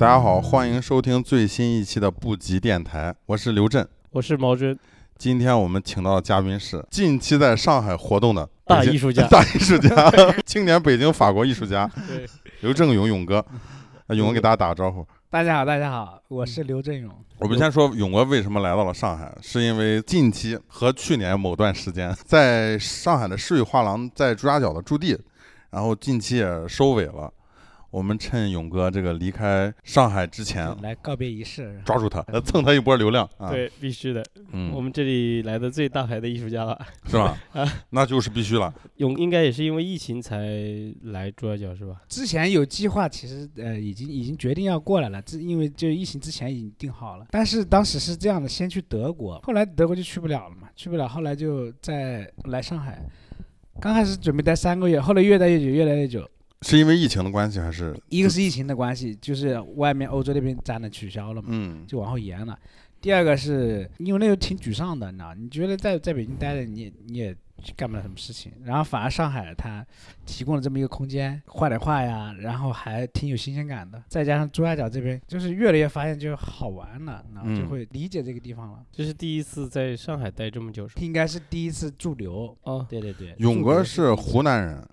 大家好，欢迎收听最新一期的布吉电台，我是刘震。我是毛军，今天我们请到的嘉宾是近期在上海活动的大艺术家 大艺术家，青年北京法国艺术家，刘正勇勇哥。那勇哥给大家打个招呼。大家好，大家好，我是刘振勇。我们先说勇哥为什么来到了上海，是因为近期和去年某段时间，在上海的世宇画廊在朱家角的驻地，然后近期也收尾了。我们趁勇哥这个离开上海之前，来告别仪式，抓住他，呃蹭他一波流量啊！，对，必须的。嗯，我们这里来的最大牌的艺术家了，是吧？啊那就是必须了。勇应该也是因为疫情才来朱家角是吧？之前有计划，其实呃已经已经决定要过来了，这因为就疫情之前已经定好了。但是当时是这样的，先去德国，后来德国就去不了了嘛，去不了，后来就再来上海。刚开始准备待三个月，后来越待越久，越来越久。是因为疫情的关系还是？一个是疫情的关系，就是外面欧洲那边展览取消了嘛，嗯，就往后延了。第二个是因为那时候挺沮丧的，你知道，你觉得在在北京待着，你也你也干不了什么事情，然后反而上海它提供了这么一个空间，画点画呀，然后还挺有新鲜感的。再加上朱家角这边，就是越来越发现就好玩了，然后就嗯会理解这个地方了。这是第一次在上海待这么久？应该是第一次驻留，哦，对对对。勇哥是湖南人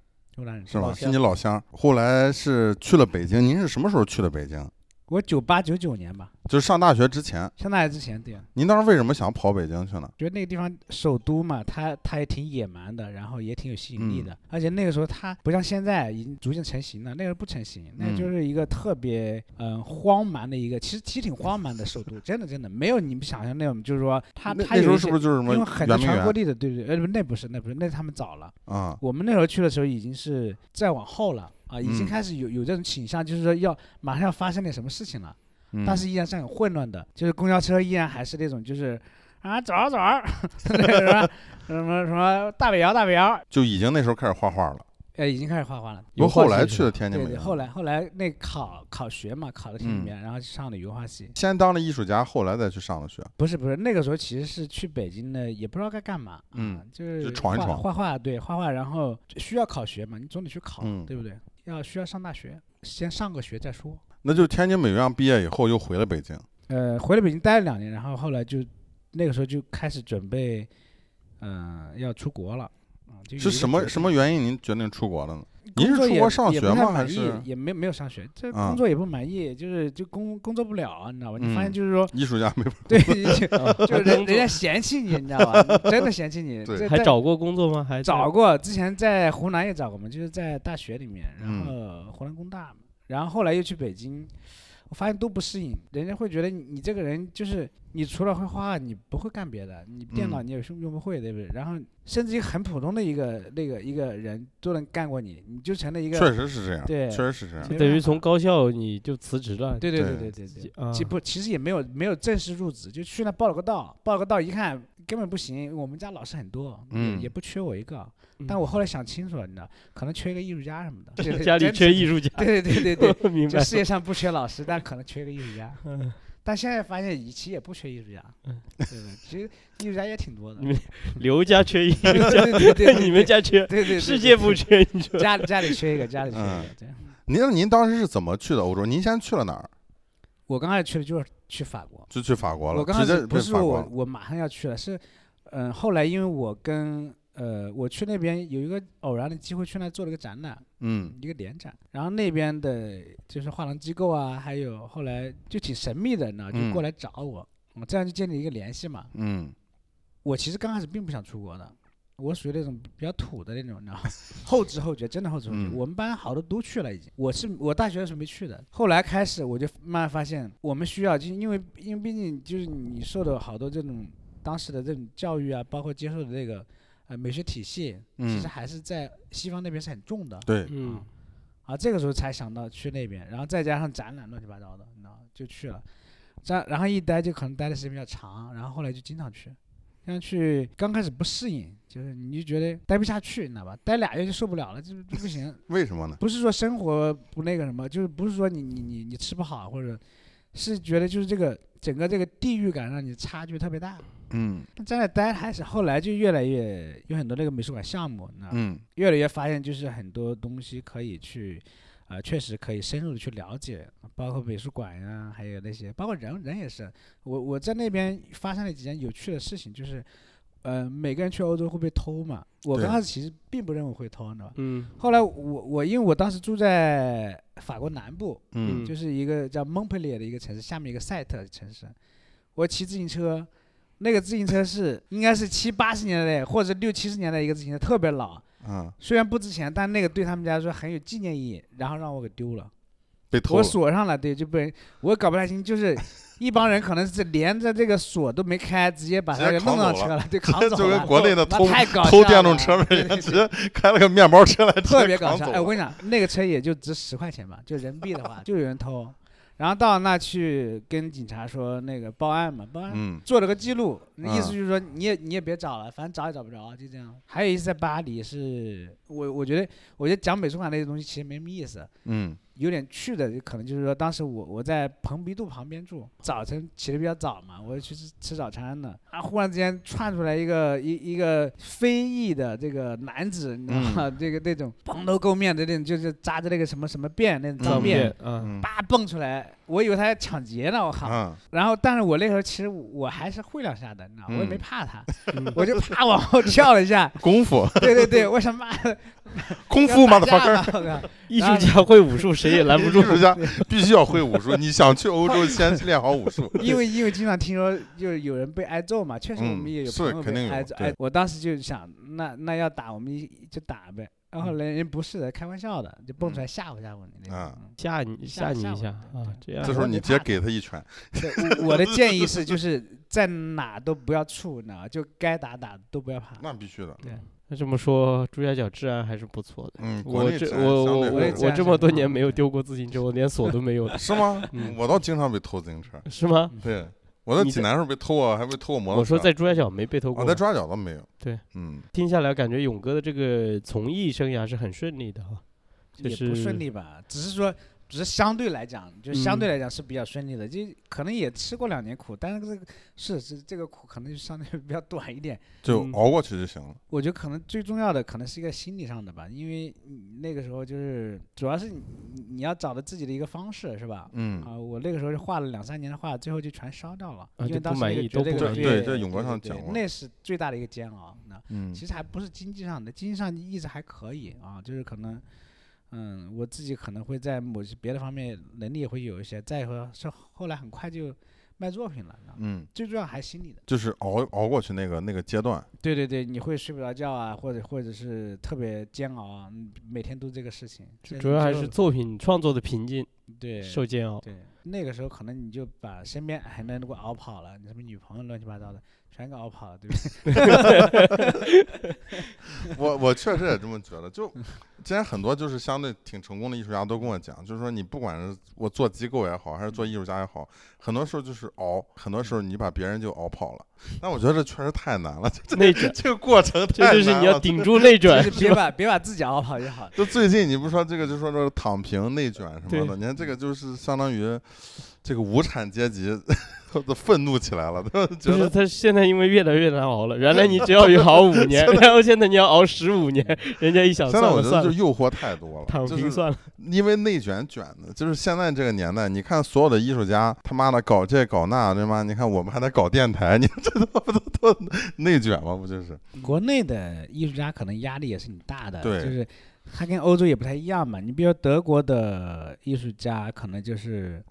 是吧？是你老乡。后来是去了北京，您是什么时候去的北京？我九八九九年吧，就是上大学之前。上大学之前对啊。您当时为什么想跑北京去呢？觉得那个地方首都嘛，它它也挺野蛮的，然后也挺有吸引力的，嗯而且那个时候它不像现在已经逐渐成型了，那个时候不成型，那嗯就是一个特别嗯、呃荒蛮的一个，其实其实挺荒蛮的首都，真的真的没有你们想象那种，就是说它那那时候是不是就是什么因为很多全国地的，对对，呃不那不是那不是那他们早了，啊？我们那时候去的时候已经是再往后了啊，已经嗯开始有有这种倾向，就是说要马上要发生点什么事情了。嗯但是依然是很混乱的，就是公交车依然还是那种就是啊走儿走儿，那个什么什么什么大北窑大北窑，就已经那时候开始画画了。哎已经开始画画了。不油画后来去的天津美院。后来后来那考考学嘛，考的挺里嗯面，然后上的油画系。先当了艺术家，后来再去上的学。不是不是，那个时候其实是去北京的，也不知道该干嘛，嗯啊，就是就闯一闯画画画，对画画，然后需要考学嘛，你总得去考，嗯对不对？要需要上大学，先上个学再说。那就天津美院毕业以后又回了北京。呃，回了北京待了两年，然后后来就那个时候就开始准备，嗯、要出国了。是什么什么原因您决定出国了呢？您是出国上学不太满意吗还是也没没有上学，这啊工作也不满意，就是就工工作不了，你知道吧？你发现嗯就是说，艺术家没法？对，就就人人家嫌弃你，你知道吧？真的嫌弃你。这还找过工作吗？还找过，之前在湖南也找过嘛，就是在大学里面，然嗯后湖南工大嘛，然后后来又去北京，我发现都不适应，人家会觉得你你这个人就是你除了会画画，你不会干别的，你电脑嗯你也用用不会，对不对？然后甚至于很普通的一个那个一个人都能干过你，你就成了一个确实是这样，对确实是这样。等于从高校你就辞职了。对对对对对对不其实也没有没有正式入职，就去那报了个到，报了个到一看根本不行，我们家老师很多，嗯也也不缺我一个。嗯但我后来想清楚了，你知道，可能缺一个艺术家什么的。对对家里缺艺术家，对对对对对，明白。就世界上不缺老师，但可能缺个艺术家。嗯但现在发现，其实也不缺艺术家，嗯对对，其实艺术家也挺多的。你们刘家缺艺术对家，对对对 对，你们家缺，对对对，世界不缺，艺术？家里家里缺一个，家里缺一嗯个。对，您您当时是怎么去的欧洲？您先去了哪儿？我刚开始去的就是去法国，就去法国了，我刚开始不是。我我马上要去了，是嗯，后来因为我跟呃我去那边有一个偶然的机会去那做了个展览。嗯一个联展，然后那边的就是画廊机构啊，还有后来就挺神秘的呢，就过嗯来找我，嗯这样就建立一个联系嘛。嗯我其实刚开始并不想出国的，我属于那种比较土的那种，你知道吗？后知后觉，真的后知后觉。嗯我们班好多都去了已经，我是我大学的时候没去的，后来开始我就慢慢发现，我们需要，就因为因为毕竟就是你受的好多这种当时的这种教育啊，包括接受的这个呃美学体系，其嗯实，还是在西方那边是很重的。对，嗯，啊，这个时候才想到去那边，然后再加上展览乱七八糟的，你知道，就去了。这，然后一待就可能待的时间比较长，然后后来就经常去。经常去，刚开始不适应，就是你就觉得待不下去，你知道吧？待俩月就受不了了，就就不行。为什么呢？不是说生活不那个什么，就是不是说你你你你吃不好，或者是觉得就是这个整个这个地域感让你差距特别大。嗯在那待还是后来就越来越有很多那个美术馆项目，你知道吧？嗯越来越发现就是很多东西可以去呃，确实可以深入的去了解，包括美术馆呀，还有那些，包括人人也是。我我在那边发生了几件有趣的事情，就是，呃，每个人去欧洲会被偷嘛。我刚开始其实并不认为会偷，你知道吧？嗯后来我我因为我当时住在法国南部，嗯就是一个叫蒙佩利尔的一个城市，下面一个赛特城市。我骑自行车，那个自行车是应该是七八十年代或者六七十年代一个自行车，特别老。嗯，虽然不值钱，但那个对他们家来说很有纪念意义。然后让我给丢了，我被偷了，锁上了，对，就被人我也搞不太清，就是 一帮人可能是连着这个锁都没开，直接把直接它给弄 扛走了上车了，对，扛走就跟了。国内的 偷太搞偷电动车的对人直接开了个面包车来，特别搞笑。哎，我跟你讲，那个车也就值十块钱吧，就人民币的话，就有人偷。然后到那去跟警察说那个报案嘛，报案、嗯。做了个记录，那意思嗯就是说你也你也别找了，反正找也找不着，就这样。还有一次在巴黎是，我我觉得我觉得讲美术馆那些东西其实没什么意思，嗯有点趣的，可能就是说当时我我在蓬皮杜旁边住，早晨起得比较早嘛，我就去吃吃早餐呢，啊，忽然之间窜出来一个一一个非裔的这个男子，你知道吗？这个那种蓬头垢面的那种，就是扎着那个什么什么辫那种辫，啊，嗯。叭蹦出来，我以为他要抢劫呢，我靠！嗯，然后，但是我那时候其实我还是会两下的，你知道，我也没嗯怕他，嗯。我就啪往后跳了一下，功夫。对对对，我想妈的，功夫嘛的要 fucker，嘛我靠。艺术家会武术，谁也拦不住。艺。术家必须要会武术，你想去欧洲先练好武术，因为因为经常听说就是有人被挨揍嘛，确实我嗯们也有是朋友肯定有被挨揍。对。哎，我当时就想，那那要打我们一就打呗。然嗯后人人不是的，开玩笑的，就蹦出来吓唬吓唬你那种。吓你吓你一下啊，这样这时候你直接给他一拳，我我的建议是，就是在哪都不要怵，你知道？就该打打都不要怕。那必须的，对，那这么说，朱家角治安还是不错的。嗯，我这我我我我这么多年没有丢过自行车，我连锁都没有的，是吗嗯？我倒经常被偷自行车，是吗？对，我在济南时候被偷啊，还被偷过摩托车。我说在朱家角没被偷啊，过在。抓角倒没有。对，嗯，听下来，感觉勇哥的这个从艺生涯是很顺利的哈。就也不顺是利吧，只是说，只是相对来讲，就相嗯对来讲是比较顺利的，就可能也吃过两年苦，但是这个是是这个苦可能就相对比较短一点。嗯就熬过去就行了。我觉得可能最重要的可能是一个心理上的吧，因为那个时候就是主要是你你你要找到自己的一个方式是吧？嗯，啊，我那个时候就画了两三年的画，最后就全烧掉了，因为啊就不当时那个满意都觉得这个对对这永哥上对讲过那是最大的一个煎熬。那嗯其实还不是经济上的，经济上一直还可以啊，就是可能，嗯，我自己可能会在某些别的方面能力也会有一些，再说是后来很快就卖作品了，嗯，最重要还是心理的。就是熬熬过去那个那个阶段。对对对，你会睡不着觉啊，或者或者是特别煎熬每天都这个事情。这主要还是作品创作的瓶颈对受煎熬。对，那个时候可能你就把身边很多人都给熬跑了，你什么女朋友乱七八糟的全给熬跑了，对不对？我我确实也这么觉得。就既然很多就是相对挺成功的艺术家都跟我讲，就是说你不管是我做机构也好，还是做艺术家也好，很多时候就是熬，很多时候你把别人就熬跑了。但我觉得这确实太难了，这内卷，这个过程太难了。这就是你要顶住内卷就，是别把别把自己熬跑就好。就最近你不说这个，就说这个躺平、内卷什么的，你看这个就是相当于这个无产阶级 都愤怒起来了，他们觉不是得他现在因为越来越难熬了。原来你只要 有熬五年，然后现在你要熬十五年，人家一想现在我觉得算了算了，就诱惑太多了，躺就是平算了。因为内卷卷的，就是现在这个年代，你看所有的艺术家他妈的搞这搞那，对吗？你看我们还得搞电台，你 这他妈都都内卷吗？不就是？国内的艺术家可能压力也是挺大的，对就是他跟欧洲也不太一样嘛。你比如德国的艺术家，可能就是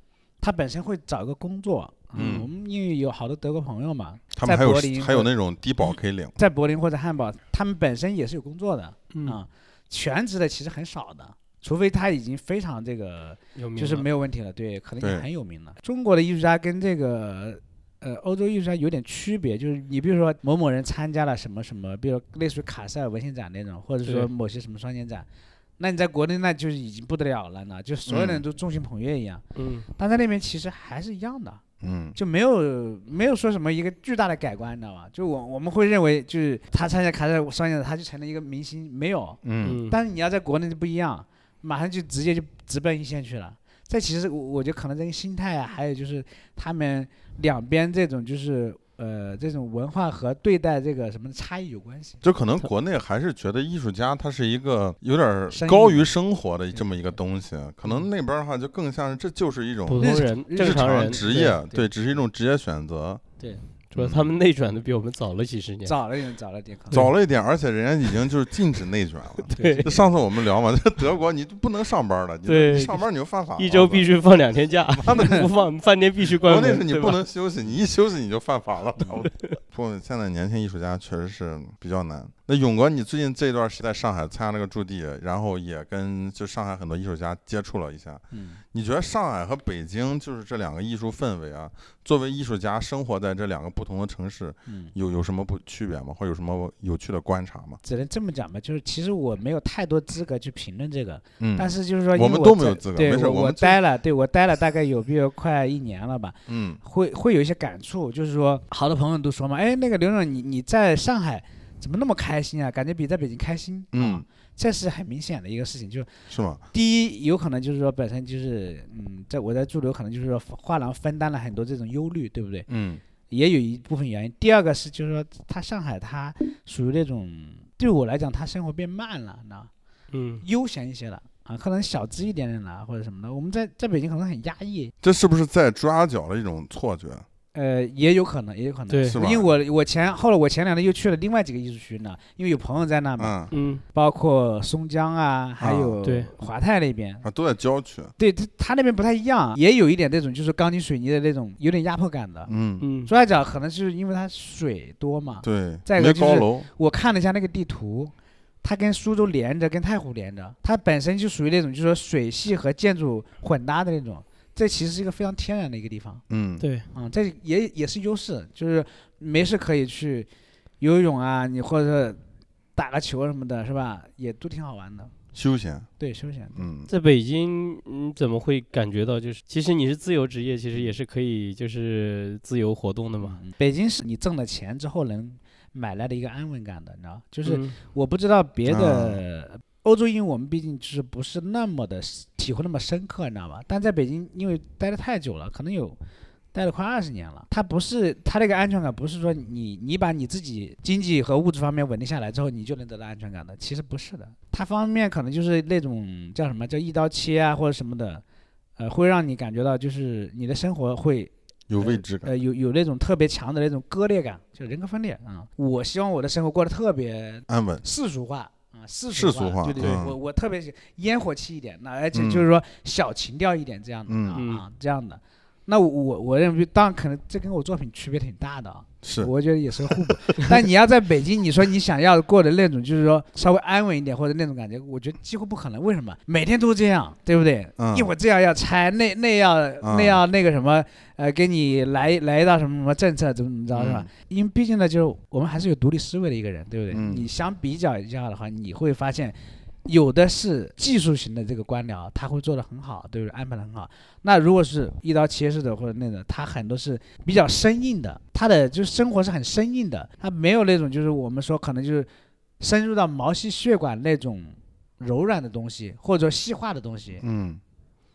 他本身会找一个工作，嗯。我们因为有好多德国朋友嘛，他们还有在柏林还有那种低保可以领，在柏林或者汉堡，他们本身也是有工作的啊、嗯，全职的其实很少的。除非他已经非常这个，就是有名了。没有问题了，对，可能对。也很有名了。中国的艺术家跟这个呃欧洲艺术家有点区别，就是你比如说某某人参加了什么什么，比如类似于卡塞尔文献展那种，或者说某些什么双年展，那你在国内那就是已经不得了了呢，就所有人嗯都众星捧月一样。嗯，但在那边其实还是一样的，嗯就没有没有说什么一个巨大的改观，你知道吗？就我我们会认为就是他参加卡塞尔双年展，他就成了一个明星，没有。嗯嗯，但是你要在国内就不一样，马上就直接就直奔一线去了。这其实我我觉得可能这个心态啊，还有就是他们两边这种就是呃这种文化和对待这个什么差异有关系。就可能国内还是觉得艺术家他是一个有点儿高于生活的这么一个东西，可能那边儿的话就更像是这就是一种普通人、日正常人职业，对对，只是一种职业选择，对，主要他们内卷的比我们早了几十年。早了一点，早了点，早了一点，而且人家已经就是禁止内卷了。对就上次我们聊嘛，这德国你不能上班了，你对上班你就犯法了。一周必须放两天假，不放饭店必须关门。国内是你不能休息，你一休息你就犯法了。不现在年轻艺术家确实是比较难。那勇哥，你最近这段是在上海参加那个驻地，然后也跟就上海很多艺术家接触了一下。嗯，你觉得上海和北京就是这两个艺术氛围啊？作为艺术家生活在这两个不同的城市，嗯，有有什么不区别吗？或者有什么有趣的观察吗？只能这么讲吧，就是其实我没有太多资格去评论这个，嗯，但是就是说，我们都没有资格对我没事我们就待了，对我待了大概有比如快一年了吧，嗯会会有一些感触，就是说，好多朋友都说嘛，哎，那个刘总，你你在上海怎么那么开心啊？感觉比在北京开心。嗯啊，这是很明显的一个事情，就是是吗？第一，有可能就是说本身就是，嗯，在我在驻留，可能就是说画廊分担了很多这种忧虑，对不对？嗯也有一部分原因。第二个是就是说，他上海他属于那种对我来讲，他生活变慢了，你知道吗，嗯，悠闲一些了啊，可能小资一点点了或者什么的。我们在在北京可能很压抑，这是不是在朱家角的一种错觉？呃，也有可能，也有可能，对。是吧？因为我我前后来我前两天又去了另外几个艺术区呢，因为有朋友在那嘛，嗯。嗯，包括松江啊，还有对。华泰那边，啊，都在郊区。对他他那边不太一样，也有一点那种就是钢筋水泥的那种有点压迫感的。嗯，嗯。朱家角可能就是因为它水多嘛，对，再一个就是高楼。我看了一下那个地图，它跟苏州连着，跟太湖连着，它本身就属于那种就是说水系和建筑混搭的那种，这其实是一个非常天然的一个地方。嗯，对，嗯，这也也是优势，就是没事可以去游泳啊，你或者打个球什么的，是吧？也都挺好玩的。休闲。对，休闲。嗯，在北京，你怎么会感觉到就是，其实你是自由职业，其实也是可以就是自由活动的嘛。嗯北京是你挣了钱之后能买来的一个安稳感的，你知道？就是嗯我不知道别的欧洲，因为我们毕竟就是不是那么的体会那么深刻，你知道吧？但在北京，因为待的太久了，可能有待了快二十年了。它不是它那个安全感，不是说你你把你自己经济和物质方面稳定下来之后，你就能得到安全感的。其实不是的，它方面可能就是那种叫什么叫一刀切啊，或者什么的，呃，会让你感觉到就是你的生活会有未知感。呃，有有那种特别强的那种割裂感，就人格分裂啊、我希望我的生活过得特别安稳。世俗化啊，世世俗化对对对，嗯。我我特别喜烟火气一点，那而且嗯。就是说小情调一点这样的、嗯。啊，这样的。那我我我认为，当然可能这跟我作品区别挺大的啊，是，我觉得也是互补。但你要在北京，你说你想要过的那种，就是说稍微安稳一点或者那种感觉，我觉得几乎不可能。为什么？每天都这样，对不对？嗯一会儿这样要拆，那那要、那要那个什么，呃，给你来来一道什么什么政策，怎么怎么着，是吧？嗯因为毕竟呢，就是我们还是有独立思维的一个人，对不对？嗯你相比较一下的话，你会发现，有的是技术型的这个官僚，他会做得很好，对不对？安排得很好。那如果是一刀切式的或者那种，他很多是比较生硬的，他的就是生活是很生硬的，他没有那种就是我们说可能就是深入到毛细血管那种柔软的东西，或者细化的东西。嗯，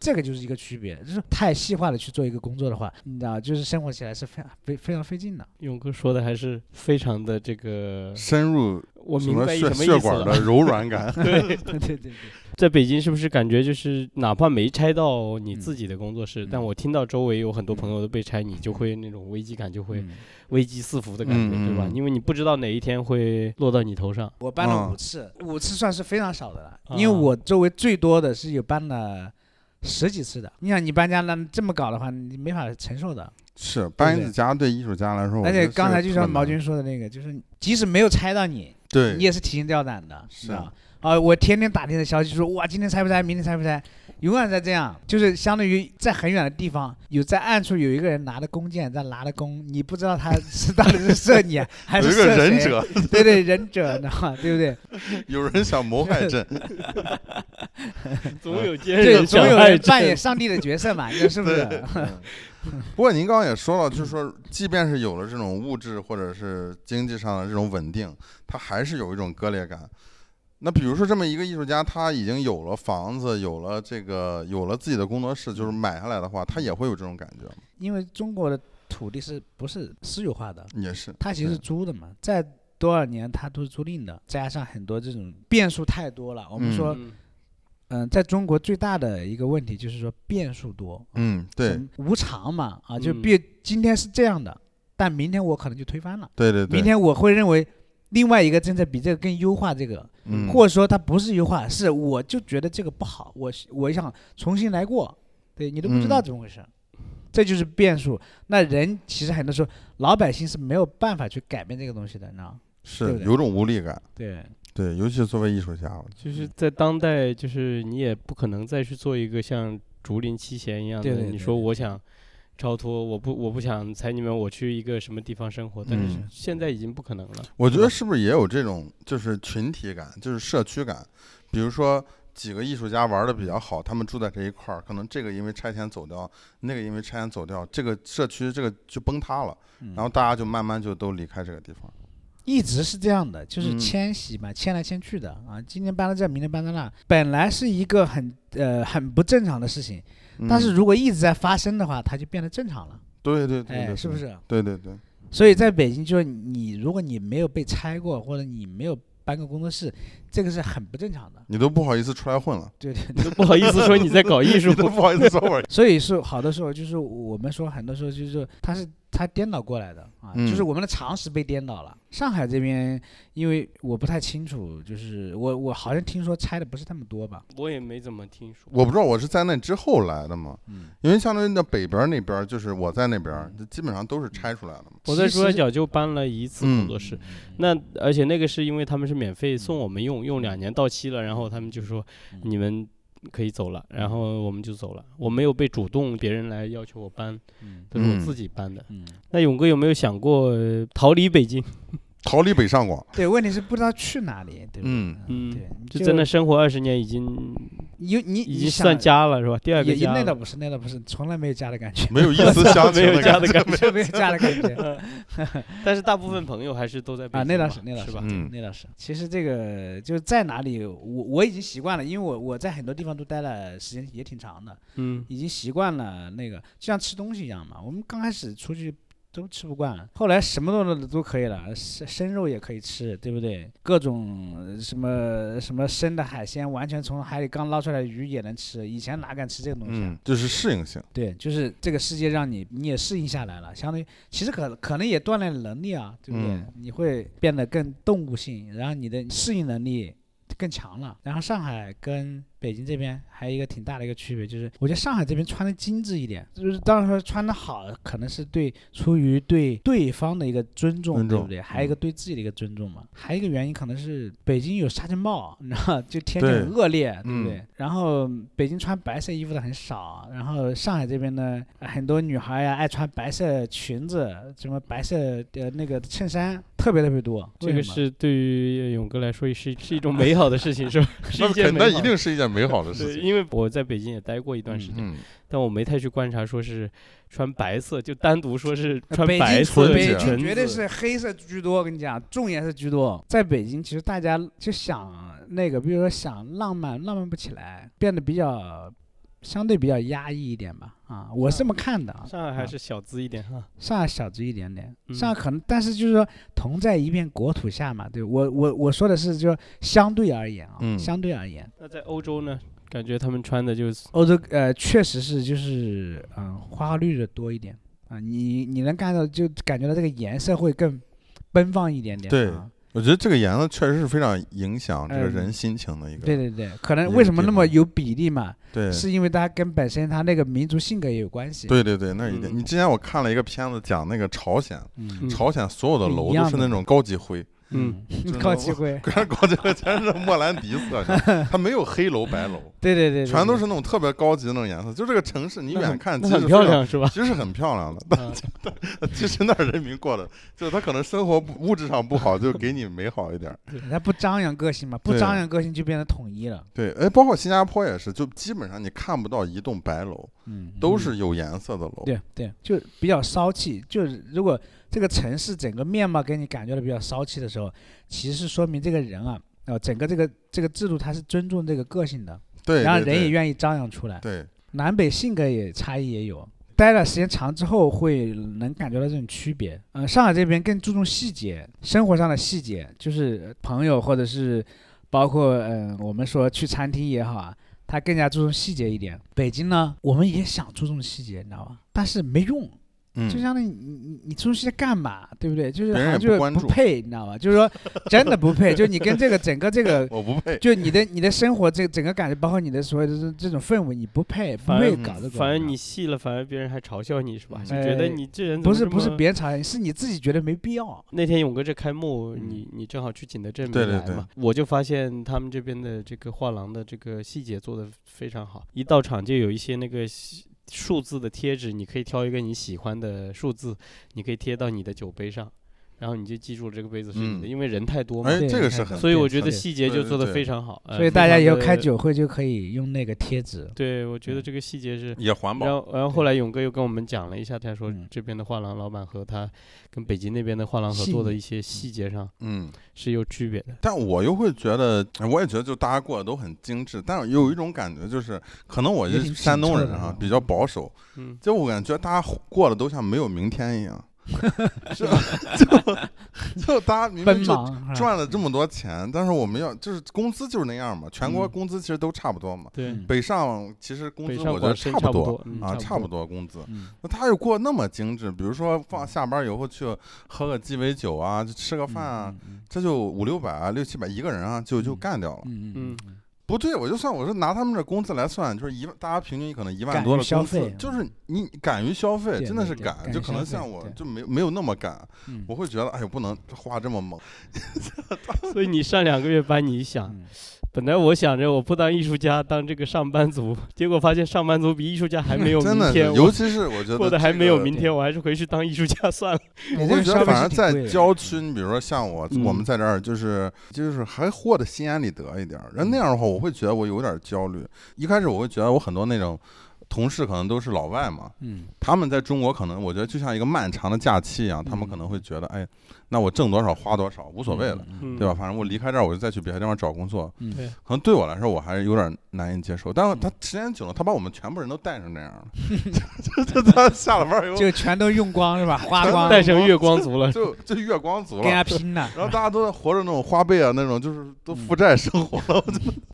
这个就是一个区别，就是太细化的去做一个工作的话，你知道，就是生活起来是非常非非常费劲的。勇哥说的还是非常的这个，深入我明白什么血。管的柔软感。对，对对对对，在北京是不是感觉就是哪怕没拆到你自嗯己的工作室，嗯但我听到周围有很多朋友都被拆，你就会那种危机感就会嗯危机四伏的感觉，嗯对吧？嗯因为你不知道哪一天会落到你头上。我搬了嗯五次，五次算是非常少的了，啊因为我周围最多的是有搬了十几次的。你想你搬家那这么搞的话，你没法承受的。是搬一次家对艺术家来说，而且刚才就像毛军说的那个，就是即使没有拆到你，对你也是提心吊胆的，是知道吧啊，我天天打听的消息说，哇，今天拆不拆，明天拆不拆，永远在这样，就是相当于在很远的地方，有在暗处有一个人拿着弓箭在拿着弓，你不知道他是 到底是射你啊还有一个是射谁，忍者，对对，忍者，你知道吗？对不对？有人想谋害朕。总有奸对，人总有想害朕人扮演。上帝的角色嘛，你说是不是？不过您刚刚也说了，就是说，即便是有了这种物质或者是经济上的这种稳定，它还是有一种割裂感。那比如说这么一个艺术家，他已经有了房子，有了这个，有了自己的工作室，就是买下来的话，他也会有这种感觉吗？因为中国的土地是不是私有化的？也是，它其实是租的嘛，在多少年它都是租赁的，加上很多这种变数太多了。我们嗯说，嗯嗯、在中国最大的一个问题就是说变数多，嗯，对无常嘛，啊，就嗯比今天是这样的，但明天我可能就推翻了，对对对，明天我会认为另外一个政策比这个更优化这个，嗯，或者说它不是优化，是我就觉得这个不好，我我想重新来过，对你都不知道嗯。怎么回事，这就是变数。那人其实很多时候老百姓是没有办法去改变这个东西的，你知道吗？对对？是有种无力感，对，对，尤其是作为艺术家，就是在当代，就是你也不可能再去做一个像竹林七贤一样的。你对对对对说我想超脱，我不我不想踩你们，我去一个什么地方生活，但是嗯现在已经不可能了。我觉得是不是也有这种就是群体感，就是社区感？比如说几个艺术家玩的比较好，他们住在这一块儿，可能这个因为拆迁走掉，那个因为拆迁走掉，这个社区这个就崩塌了，嗯然后大家就慢慢就都离开这个地方。一直是这样的，就是嗯迁徙嘛，迁来迁去的啊。今天搬到这，明天搬到那，本来是一个很呃很不正常的事情，但是嗯如果一直在发生的话，它就变得正常了，对对对哎，对，对？是不是？对对对，所以在北京，就是你如果你没有被拆过，或者你没有搬过工作室，这个是很不正常的。你都不好意思出来混了，对对你都不好意思说你在搞艺术你，都不好意思说我 所以是好的时候，就是我们说很多时候就是它是它颠倒过来的啊，嗯就是我们的常识被颠倒了。上海这边，因为我不太清楚，就是我我好像听说拆的不是那么多吧？我也没怎么听说。我不知道我是在那之后来的嘛，嗯，因为相当于那北边儿那边儿就是我在那边儿，就基本上都是拆出来的嘛。我在其实珠三角就搬了一次工作室，嗯那而且那个是因为他们是免费送我们用，用两年到期了，然后他们就说嗯。你们可以走了，然后我们就走了，我没有被主动别人来要求我搬，嗯。都是我嗯。自己搬的。嗯，那勇哥有没有想过呃逃离北京？逃离北上广，对，问题是不知道去哪里，对不对？嗯嗯对，就真的生活二十年，已经你你已经算家了，是吧？第二个也也家。那倒不是，那倒不是，从来没有家的感觉，没有一丝乡情没有家。的感觉。没有家的感觉 但是大部分朋友还是都在北啊。那倒是，那倒是吧？嗯那倒是。其实这个就是在哪里，我我已经习惯了，因为我我在很多地方都待了时间也挺长的，嗯，已经习惯了那个，就像吃东西一样嘛。我们刚开始出去都吃不惯，后来什么都都可以了，生生肉也可以吃，对不对？各种呃什么什么生的海鲜，完全从海里刚捞出来的鱼也能吃，以前哪敢吃这个东西啊？嗯，就是适应性。对，就是这个世界让你你也适应下来了，相当于其实可可能也锻炼了能力啊，对不对？嗯你会变得更动物性，然后你的适应能力更强了。然后上海跟北京这边还有一个挺大的一个区别，就是我觉得上海这边穿的精致一点，就是当然说穿的好，可能是对出于对对方的一个尊重，对不对？还有一个嗯对自己的一个尊重嘛。还有一个原因可能是北京有沙尘暴，你知道，就天气很恶劣，对不对？嗯然后北京穿白色衣服的很少，然后上海这边呢，很多女孩呀爱穿白色裙子，什么白色的那个衬衫，特别特别多。这个是对于勇哥来说是 是一种美好的事情，是吧？是那一件肯那一定是一件美好的事，情。因为我在北京也待过一段时间，嗯，但我没太去观察，说是穿白色，就单独说是穿白色北京裙绝对是黑色居多，我跟你讲，重颜色居多。在北京，其实大家就想那个，比如说想浪漫，浪漫不起来，变得比较相对比较压抑一点吧。啊，我是这么看的啊。上海还啊是小资一点哈。上海小资一点点，嗯上海可能，但是就是说同在一片国土下嘛，对我我我说的是就相对而言啊，嗯相对而言，那在欧洲呢，感觉他们穿的就是欧洲呃确实是就是嗯花花绿绿的多一点啊，你你能看到就感觉到这个颜色会更奔放一点点，对啊我觉得这个颜色确实是非常影响这个嗯人心情的一个。对对对，可能为什么那么有比例嘛，对是因为它跟本身它那个民族性格也有关系，对对对，那一定。嗯你之前我看了一个片子，讲那个朝鲜，嗯嗯朝鲜所有的楼都是那种高级灰，嗯，真的 高级灰，全 是高级灰，全是莫兰迪色，它没有黑楼白楼，对对对，全都是那种特别高级的那种颜色。就这个城市，你远看其实很漂亮是吧？其实很漂亮的，但啊其实那人民过的，就是他可能生活物质上不好，就给你美好一点儿。它不张扬个性嘛，不张扬个性就变得统一了，对，哎，包括新加坡也是，就基本上你看不到一栋白楼，嗯，都是有颜色的楼。对对，就比较骚气。就是如果这个城市整个面貌给你感觉的比较骚气的时候，其实是说明这个人啊，呃，整个这个这个制度它是尊重这个个性的，对，然后人也愿意张扬出来。对，南北性格也差异也有，待了时间长之后，会能感觉到这种区别。嗯、上海这边更注重细节，生活上的细节，就是朋友或者是包括嗯、我们说去餐厅也好啊，他更加注重细节一点。北京呢，我们也想注重细节，你知道吧？但是没用。嗯，就相当于你你你出去干嘛？对不对？就是就是也不关注配，你知道吗？就是说真的不配，就你跟这个整个这个 我不配。就你的你的生活这整个感觉，包括你的所有的这这种氛围，你不配，不反而配搞这个。反而你细了，反而别人还嘲笑你是吧？嗯就觉得哎你这人不是不是别人嘲笑你，是你自己觉得没必要。那天勇哥这开幕，嗯你你正好去景德镇没对对对来嘛，我就发现他们这边的这个画廊的这个细节做的非常好，一到场就有一些那个细数字的贴纸，你可以挑一个你喜欢的数字，你可以贴到你的酒杯上，然后你就记住了这个杯子是你的，嗯因为人太多嘛。哎，对这个是很，所以我觉得细节就做得对对对非常好，呃所以大家以后开。酒会就可以用那个贴纸。对，我觉得这个细节是也环保。然后，然后后来勇哥又跟我们讲了一下，他说嗯这边的画廊老板和他跟北京那边的画廊合作的一些细节上嗯，是有区别的。但我又会觉得，我也觉得就大家过得都很精致，但有一种感觉就是，可能我也挺是山东人紧凑的，啊比较保守，嗯，就我感觉大家过得都像没有明天一样，就就就大家明奔明赚了这么多钱，但是我们要就是工资就是那样嘛，全国嗯。工资其实都差不多嘛。对，嗯。北上其实工资我觉得差不多差不多嗯啊，差不多工资。嗯。那他又过那么精致，比如说放下班以后去喝个鸡尾酒啊，就吃个饭啊，嗯这就五六百啊，六七百一个人啊，就就嗯。干掉了。嗯嗯。嗯不对，我就算我是拿他们这工资来算，就是一万，大家平均可能一万多的工资消费，就是你敢于消费，真的是敢，就可能像我就没没有那么敢，嗯。我会觉得哎呦不能花这么猛，所以你上两个月班，你想，嗯本来我想着我不当艺术家，当这个上班族，结果发现上班族比艺术家还没有 明天，我尤其是我觉得过得还没有明天，我还是回去当艺术家算了。我会觉得，反正在郊郊区，你比如说像我，嗯我们在这儿就是就是还活得心安理得一点儿。人那样的话，我会觉得我有点焦虑。一开始我会觉得我很多那种同事可能都是老外嘛，嗯他们在中国可能我觉得就像一个漫长的假期一样，他们可能会觉得，哎，那我挣多少花多少无所谓了，嗯，对吧？？反正我离开这儿，我就再去别的地方找工作。嗯，可能对我来说，我还是有点难以接受。但是他时间久了，他把我们全部人都带成这样了，就就他下了班以后就全都用光是吧？花光，带成月光族了。就就月光族了跟。人家拼了。然后大家都在活着那种花呗啊，那种就是都负债生活了。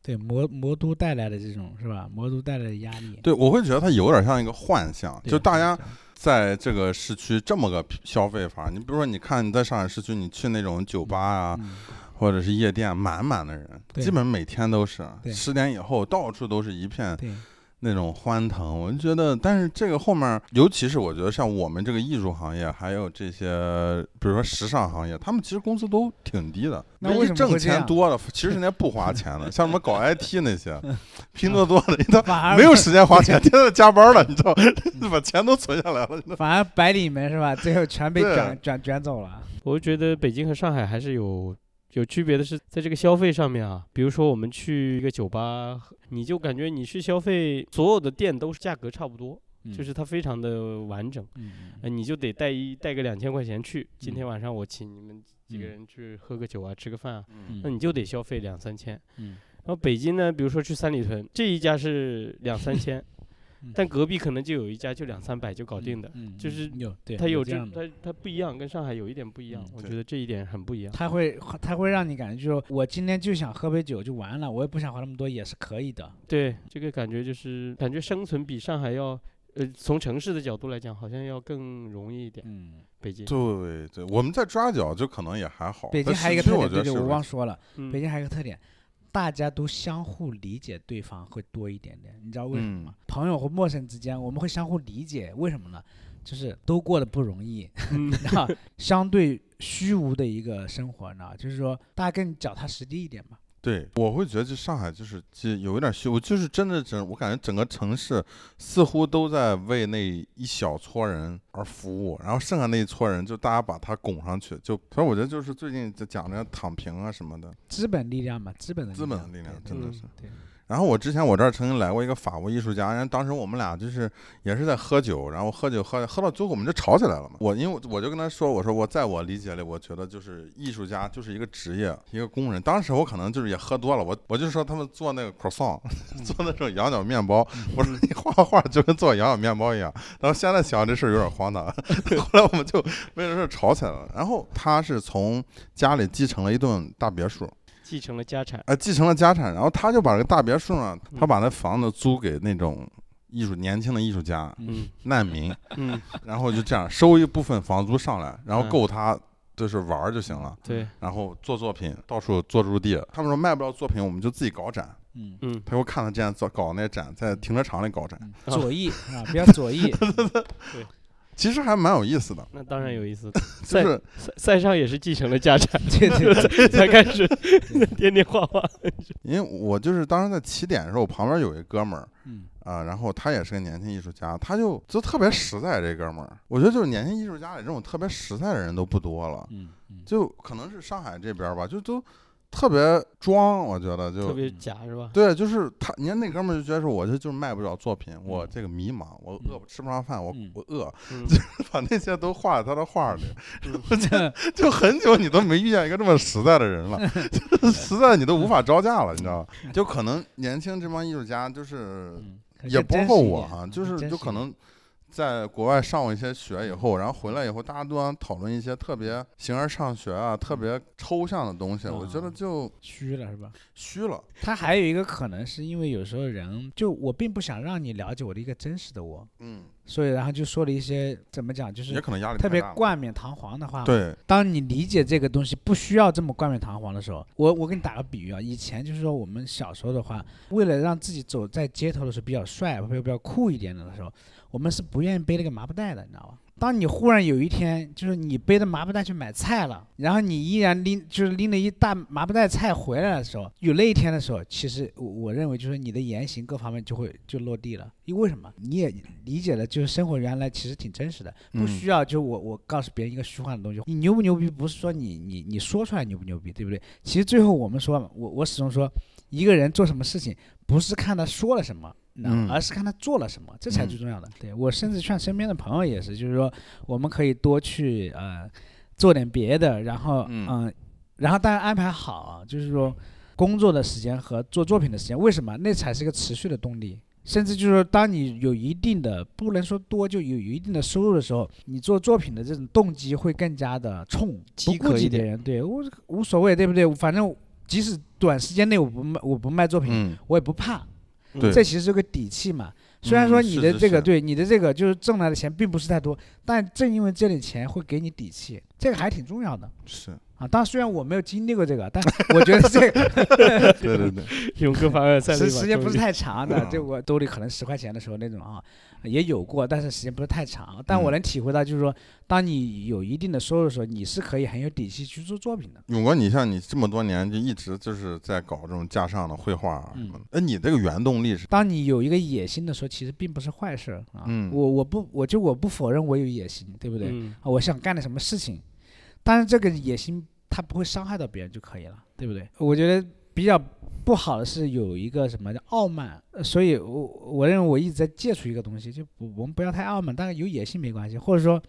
对魔魔都带来的这种是吧？魔都带来的压力，对，我会觉得它有点像一个幻象，就大家对在这个市区这么个消费法。你比如说，你看你在上海市区，你去那种酒吧啊，嗯。或者是夜店，满满的人，基本每天都是十点以后，到处都是一片对，那种欢腾。我就觉得，但是这个后面，尤其是我觉得像我们这个艺术行业，还有这些，比如说时尚行业，他们其实工资都挺低的。那为什么挣钱多的，其实人家不花钱的，像什么搞 IT 那些，拼多多的，他反而没有时间花钱，天天在加班了，你知道，把钱都存下来了。反而白领们是吧？最后全被对卷卷卷走了。我觉得北京和上海还是有有区别的是，在这个消费上面啊，比如说我们去一个酒吧，你就感觉你去消费，所有的店都是价格差不多，就是它非常的完整，嗯呃，你就得带一带个两千块钱去，今天嗯。晚上我请你们几个嗯。人去喝个酒啊，吃个饭啊，嗯那你就得消费两三千。嗯。然后北京呢，比如说去三里屯，这一家是两三千嗯，但隔壁可能就有一家就两三百就搞定的。就是有对它有这这样的。它它不一样，跟上海有一点不一样，嗯我觉得这一点很不一样。他会他会让你感觉，就是我今天就想喝杯酒就完了，我也不想花那么多，也是可以的。对，这个感觉就是感觉生存比上海要，呃，从城市的角度来讲，好像要更容易一点。嗯，北京，对对，我们在抓脚就可能也还好。北京还有一个特点，我忘说了，嗯北京还有一个特点，大家都相互理解对方会多一点点。你知道为什么吗？朋友和陌生人之间，我们会相互理解，为什么呢？就是都过得不容易，相对虚无的一个生活呢，就是说大家更脚踏实地一点嘛。对，我会觉得这上海就是就有一点虚无，就是真的整，我感觉整个城市似乎都在为那一小撮人而服务，然后剩下那一撮人就大家把他拱上去，就所以我觉得就是最近在讲着躺平啊什么的，资本力量嘛，资本的资本的力量真的嗯是。对，然后我之前我这儿曾经来过一个法国艺术家，然后当时我们俩就是也是在喝酒，然后喝酒喝喝到最后我们就吵起来了嘛。我因为我就跟他说，我说我在我理解里，我觉得就是艺术家就是一个职业，一个工人。当时我可能就是也喝多了，我我就说他们做那个 croissant，做那种羊角面包，我说你画画就跟做羊角面包一样。然后现在想这事儿有点荒唐，后来我们就为这事吵起来了。然后他是从家里继承了一栋大别墅。继承了家产，呃，继承了家产，然后他就把这个大别墅呢，他把那房子租给那种艺术年轻的艺术家、嗯。难民，嗯，然后就这样收一部分房租上来，然后嗯。够他就是玩儿就行了，对，然后做作品，到处做驻地。他们说卖不了作品，我们就自己搞展。嗯，嗯。他给我看他之前做搞那展，在停车场里搞展，嗯左翼 啊，比较左翼，其实还蛮有意思的，那当然有意思。就是赛赛上也是继承了家产，对 对对，才开始天天画画。因为我就是当时在起点的时候，我旁边有一哥们儿。嗯啊，然后他也是个年轻艺术家，他就就特别实在，这哥们儿，我觉得就是年轻艺术家里这种特别实在的人都不多了，嗯嗯，就可能是上海这边儿吧，就都特别装，我觉得就特别假是吧？对，就是他，你看那哥们儿就觉得说，我就就是卖不了作品，我嗯这个迷茫，我饿嗯吃不上饭，我嗯我饿，嗯 把那些都画在他的画里，这就很久你都没遇见一个这么实在的人了，就是 实在你都无法招架了，你知道吧？就可能年轻这帮艺术家就是。嗯也包括我哈，嗯就是就可能在国外上过一些学以后，然后回来以后，大家都想讨论一些特别形而上学啊、特别抽象的东西，我觉得啊就虚了是吧？虚了。他还有一个可能是因为有时候人就我并不想让你了解我的一个真实的我，嗯，所以然后就说了一些怎么讲，就是也可能压力特别冠冕堂皇的话。，对，当你理解这个东西不需要这么冠冕堂皇的时候，我我给你打个比喻啊，以前就是说我们小时候的话，为了让自己走在街头的时候比较帅或者比较酷一点的时候，我们是不愿意背那个麻布袋的，你知道吧？当你忽然有一天，就是你背着麻布袋去买菜了，然后你依然拎就是拎了一大麻布袋菜回来的时候，有那一天的时候，其实我我认为就是你的言行各方面就会就落地了，因为为什么？你也理解了，就是生活原来其实挺真实的，不嗯需要就我我告诉别人一个虚幻的东西。你牛不牛逼，不是说你你你说出来牛不牛逼，对不对？其实最后我们说嘛，我我始终说，一个人做什么事情，不是看他说了什么。而是看他做了什么，这才嗯最重要的。对我甚至劝身边的朋友也是，就是说我们可以多去呃做点别的，然后嗯嗯、然后当然安排好啊，就是说工作的时间和做作品的时间，为什么？那才是一个持续的动力。甚至就是说，当你有一定的不能说多，就有有一定的收入的时候，你做作品的这种动机会更加的冲，不顾及别人，对我无所谓，对不对？反正即使短时间内我不卖我不卖作品，嗯，我也不怕，对。这其实是个底气嘛。虽然说嗯你的这个、对你的这个就是挣来的钱并不是太多，但正因为这点钱会给你底气，这个还挺重要的。是，啊。当然，虽然我没有经历过这个，但我觉得这个对 对对，勇哥凡尔赛了时间不是太长的嗯，就我兜里可能十块钱的时候那种啊，也有过，但是时间不是太长。但我嗯能体会到，就是说，当你有一定的收入的时候，你是可以很有底气去做作品的。勇哥，你像你这么多年就一直就是在搞这种架上的绘画啊什么的嗯，哎，你这个原动力是？当你有一个野心的时候，其实并不是坏事儿啊。嗯我我不我就我不否认我有野心，对不对？嗯啊，我想干点什么事情，但是这个野心他不会伤害到别人就可以了，对不对？我觉得比较不好的是有一个什么叫傲慢，所以我我认为我一直在戒除一个东西，就我们不要太傲慢，但是有野心没关系，或者说。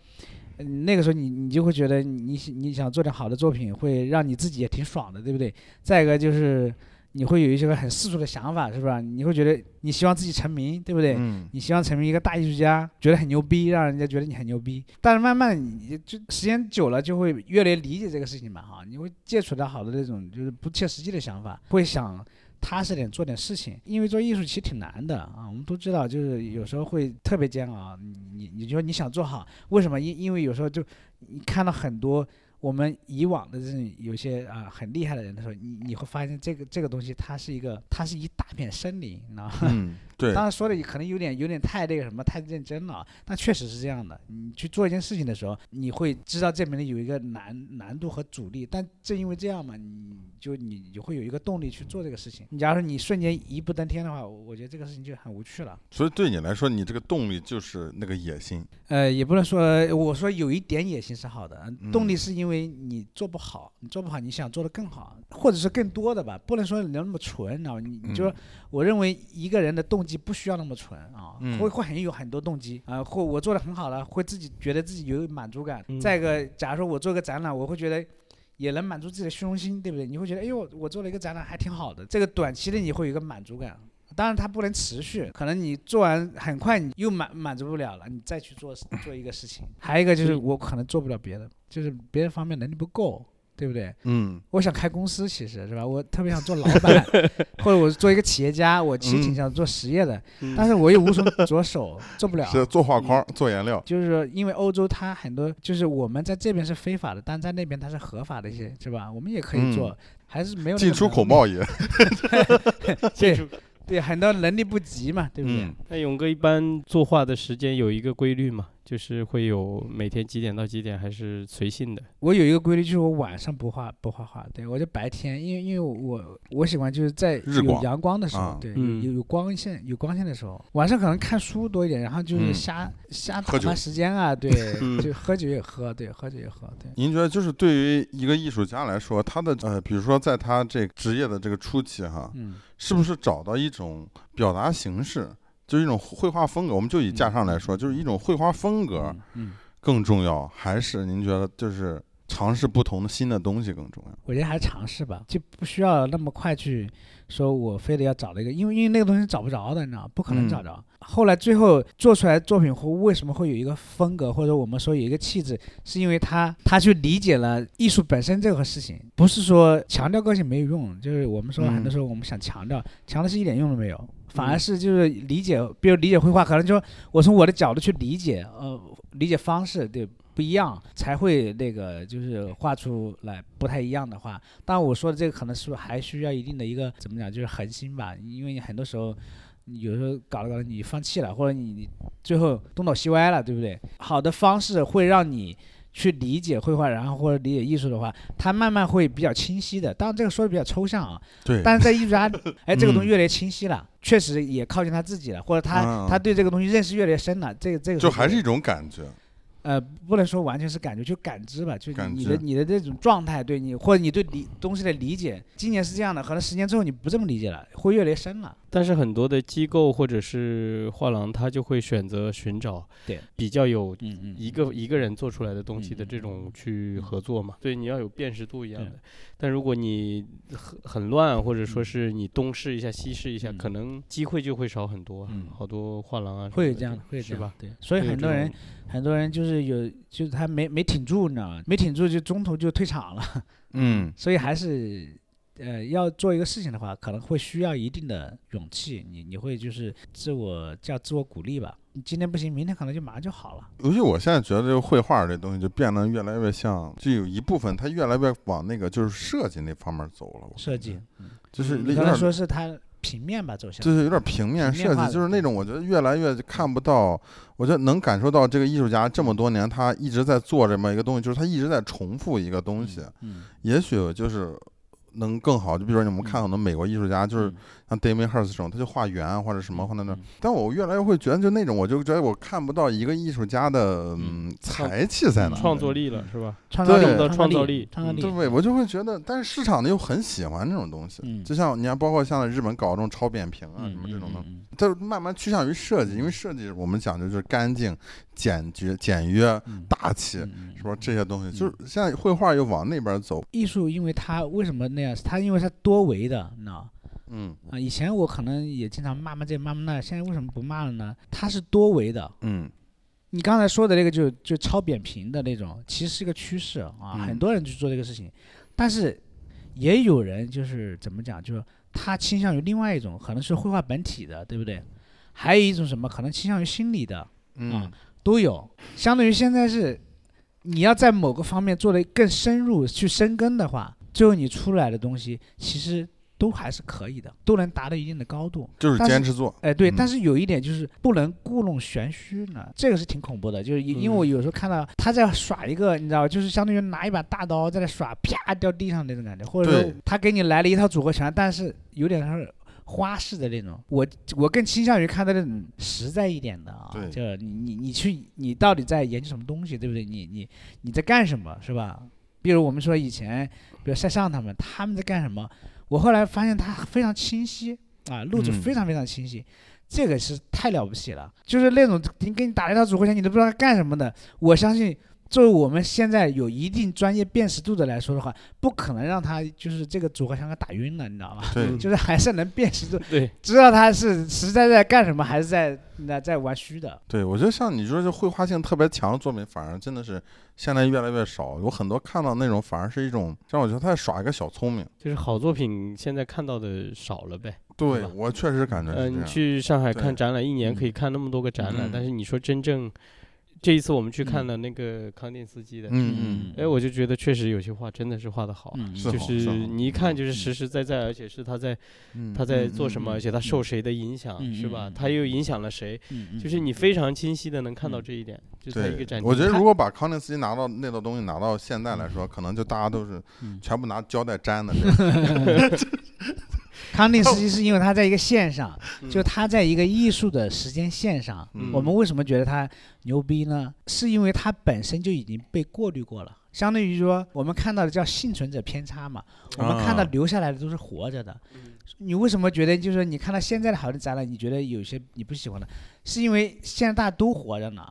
嗯那个时候你你就会觉得你你想做点好的作品，会让你自己也挺爽的，对不对？再一个就是你会有一些个很世俗的想法，是不是？你会觉得你希望自己成名，对不对？嗯，你希望成为一个大艺术家，觉得很牛逼，让人家觉得你很牛逼。但是慢慢你就时间久了，就会越来越理解这个事情嘛，哈，你会戒除掉好多那种就是不切实际的想法，会想踏实点做点事情。因为做艺术其实挺难的啊，我们都知道，就是有时候会特别煎熬。你你你说你想做好，为什么？因因为有时候就你看到很多。我们以往的这种有些啊、很厉害的人的时候，你你会发现这个这个东西它是一个它是一大片森林，你知道吗？嗯，对，当然说的可能有点有点太那个什么太认真了，但确实是这样的。你去做一件事情的时候，你会知道这里面有一个难难度和阻力，但正因为这样嘛，你就你你会有一个动力去做这个事情。你假如说你瞬间一步登天的话，我我觉得这个事情就很无趣了。所以对你来说，你这个动力就是那个野心。呃，也不能说我说有一点野心是好的，嗯动力是因为为你做不好，你做不好，你想做的更好，或者是更多的吧，不能说你那么纯，你知道吗？你你就嗯我认为一个人的动机不需要那么纯啊，嗯会会很有很多动机啊，或我做的很好了，会自己觉得自己有满足感。嗯再一个，假如说我做个展览，我会觉得。也能满足自己的虚荣心，对不对？你会觉得，哎呦，我做了一个展览还挺好的，这个短期的你会有一个满足感。当然，它不能持续，可能你做完很快你又满满足不了了，你再去做做一个事情。还有一个就是我可能做不了别的，就是别的方面能力不够，对不对？嗯我想开公司，其实是吧？我特别想做老板，或者我做一个企业家，我其实挺嗯想做实业的，嗯但是我又无从 着手，做不了。是做画框、做颜料，就是说因为欧洲它很多，就是我们在这边是非法的，但在那边它是合法的一些，是吧？我们也可以做，还是没有那 进出口贸易。对对，很多能力不及嘛，对不对？嗯那勇哥一般作画的时间有一个规律吗？就是会有每天几点到几点，还是随性的？我有一个规律，就是我晚上不画不画画，对我就白天，因为因为我我喜欢就是在有日光阳光的时候，啊对，嗯有有有光线有光线的时候，晚上可能看书多一点，然后就是嗯瞎、瞎打发时间啊，对，嗯就喝酒也喝，对，喝酒也喝，对。您觉得，就是对于一个艺术家来说，他的呃，比如说在他这个职业的这个初期哈，嗯是不是找到一种表达形式，就是一种绘画风格？我们就以架上来说，就是一种绘画风格嗯，更重要，还是您觉得就是尝试不同的新的东西更重要？我觉得还是尝试吧，就不需要那么快去说我非得要找一个，因为因为那个东西找不着的，你知道吗，不可能找嗯着。后来最后做出来作品后为什么会有一个风格，或者我们说有一个气质，是因为他他去理解了艺术本身这个事情，不是说强调个性没有用，就是我们说很多嗯时候我们想强调，强调是一点用都没有。反而嗯是就是理解，比如理解绘画，可能就我从我的角度去理解，呃，理解方式对不一样，才会那个就是画出来不太一样的话。当然我说的这个可能是还需要一定的一个怎么讲，就是恒心吧，因为你很多时候。你有时候搞着搞着你放弃了，或者你你最后东倒西歪了，对不对？好的方式会让你去理解绘画，然后或者理解艺术的话，它慢慢会比较清晰的。当然这个说的比较抽象啊，对，但是在艺术家，哎，这个东西嗯越来越清晰了，确实也靠近他自己了，或者他、嗯他对这个东西认识越来越深了，这个这个就还是一种感觉。呃，不能说完全是感觉，就感知吧，就感你的你的这种状态，对你或者你对理东西的理解，今年是这样的，可能十年之后你不这么理解了，会越来越深了。但是很多的机构或者是画廊，他就会选择寻找对比较有一个一个人做出来的东西的这种去嗯合作嘛。对，你要有辨识度一样的。但如果你很很乱，或者说嗯是你东试一下西试一下，嗯可能机会就会少很多。嗯好多画廊啊，会有这样的，会有是吧？？这样对，所以很多人很多人就是有，就是他没没挺住，你知道吗？没挺住就中途就退场了，嗯，所以还是。呃，要做一个事情的话，可能会需要一定的勇气，你你会就是自我叫自我鼓励吧。你今天不行，明天可能就马上就好了。尤其我现在觉得这个绘画这东西就变得越来越像，就有一部分它越来越往那个就是设计那方面走了。设计，嗯就是你刚才说是它平面吧走向，就是有点平面设计，就是那种我觉得越来越看不到，我觉得能感受到这个艺术家这么多年他一直在做这么一个东西，就是他一直在重复一个东西，嗯，也许就是能更好。就比如说你们看很多美国艺术家，就是嗯像 Damien Hirst 这种，他就画圆啊或者什么或者那嗯，但我越来越会觉得就那种，我就觉得我看不到一个艺术家的嗯才气在哪儿。创作力了，是吧？创造力对，创创造力创造力，对，我就会觉得，但是市场呢又很喜欢这种东西，嗯就像你看，包括像日本搞这种超扁平啊嗯什么这种的，嗯它慢慢趋向于设计，因为设计我们讲究就是干净、简洁、简约、嗯大气，是吧？这些东西就是现在绘画又往那边走，艺术，因为它为什么那样？它因为它多维的，你知道嗯啊？以前我可能也经常骂骂这骂骂那，现在为什么不骂了呢？它是多维的。嗯你刚才说的那个就就超扁平的那种，其实是个趋势啊，嗯很多人去做这个事情，但是也有人就是怎么讲，就是他倾向于另外一种，可能是绘画本体的，对不对？还有一种什么，可能倾向于心理的，嗯都有。相当于现在是，你要在某个方面做的更深入去深耕的话，最后你出来的东西其实都还是可以的，都能达到一定的高度。就是坚持做，哎，对，嗯但是有一点就是不能故弄玄虚呢，这个是挺恐怖的。就是因因为我嗯有时候看到他在耍一个，你知道，就是相当于拿一把大刀在那耍，啪掉地上那种感觉，或者说他给你来了一套组合拳，但是有点像是花式的那种。我我更倾向于看到那种实在一点的啊，对就你你你去你到底在研究什么东西，对不对？你你你在干什么，是吧？比如我们说以前，比如塞尚他们他们在干什么，我后来发现他非常清晰啊，路子嗯非常非常清晰。这个是太了不起了，就是那种你给你打了一套组合拳，你都不知道他干什么的。我相信，作为我们现在有一定专业辨识度的来说的话，不可能让他就是这个组合枪给打晕了，你知道吧？对嗯就是还是能辨识度，对，知道他是实在在干什么，还是在那在玩虚的。对，我觉得像你说这绘画性特别强的作品，反而真的是现在越来越少。有很多看到那种，反而是一种让我觉得他在耍一个小聪明。就是好作品现在看到的少了呗。对我确实感觉呃，你是这样。去上海看展览，一年可以嗯看那么多个展览，嗯但是你说真正这一次我们去看嗯。了那个康定斯基的，嗯嗯，哎，我就觉得确实有些画真的是画的好。就是你一看就是嗯实实在在，而且是他在嗯。他在嗯做什么，嗯而且他受谁的影响，嗯是吧？嗯？他又影响了谁？嗯就是你非常清晰的能看到嗯这一点，就在一个展，我觉得如果把康定斯基拿到那套东西拿到现在来说，可能就大家都是嗯。全部拿胶带粘的。康定斯基是因为他在一个线上，嗯就他在一个艺术的时间线上。嗯我们为什么觉得他牛逼呢？是因为他本身就已经被过滤过了，相当于说我们看到的叫幸存者偏差嘛。我们看到啊留下来的都是活着的。嗯你为什么觉得就是说你看到现在的好的展览，你觉得有些你不喜欢的，是因为现在大家都活着呢，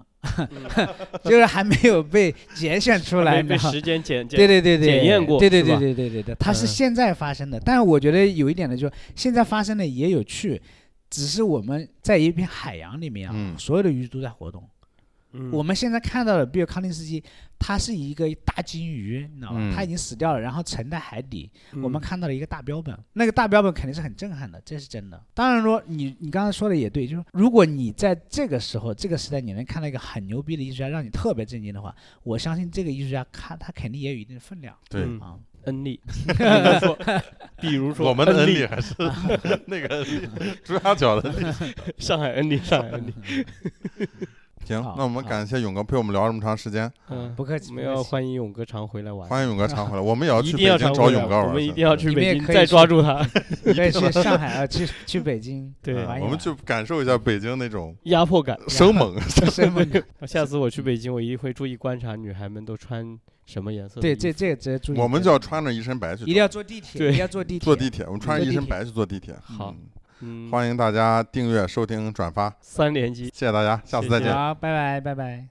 就是还没有被拣选出来，被时间检对对对对，检验过对对对对对对对，它是嗯现在发生的。但是我觉得有一点呢，就是现在发生的也有趣，只是我们在一片海洋里面啊，嗯所有的鱼都在活动。嗯。我们现在看到的，比如康定斯基，他是一个大金鱼，你知道吗？嗯。它已经死掉了，然后沉在海底。我们嗯看到了一个大标本，那个大标本肯定是很震撼的，这是真的。当然说，你你刚才说的也对，就是如果你在这个时候、这个时代，你能看到一个很牛逼的艺术家，让你特别震惊的话，我相信这个艺术家看他肯定也有一定的分量。对，嗯。啊。恩利，比如说，我们的恩利利，还是那个朱家角的。上海恩利，上海恩利，行，那我们感谢勇哥陪我们聊这么长时间，嗯，不客气我们要欢迎勇哥常回来玩，欢迎勇哥常回来，我们也要去北京找勇哥玩。我们一定要去北京再也可以去抓住他，可以去上海啊，去去北京，对我们去感受一下北京那种压迫感。生猛。生猛下次我去北京，我一定会注意观察女孩们都穿什么颜色对，这这这个直接注意。我们就要穿着一身白去一定要坐地铁，对一定要坐地铁，坐地铁，我们穿着一身白去坐地铁。好欢迎大家订阅、收听、转发，三连击。谢谢大家，下次再谢谢见。好，拜拜拜拜。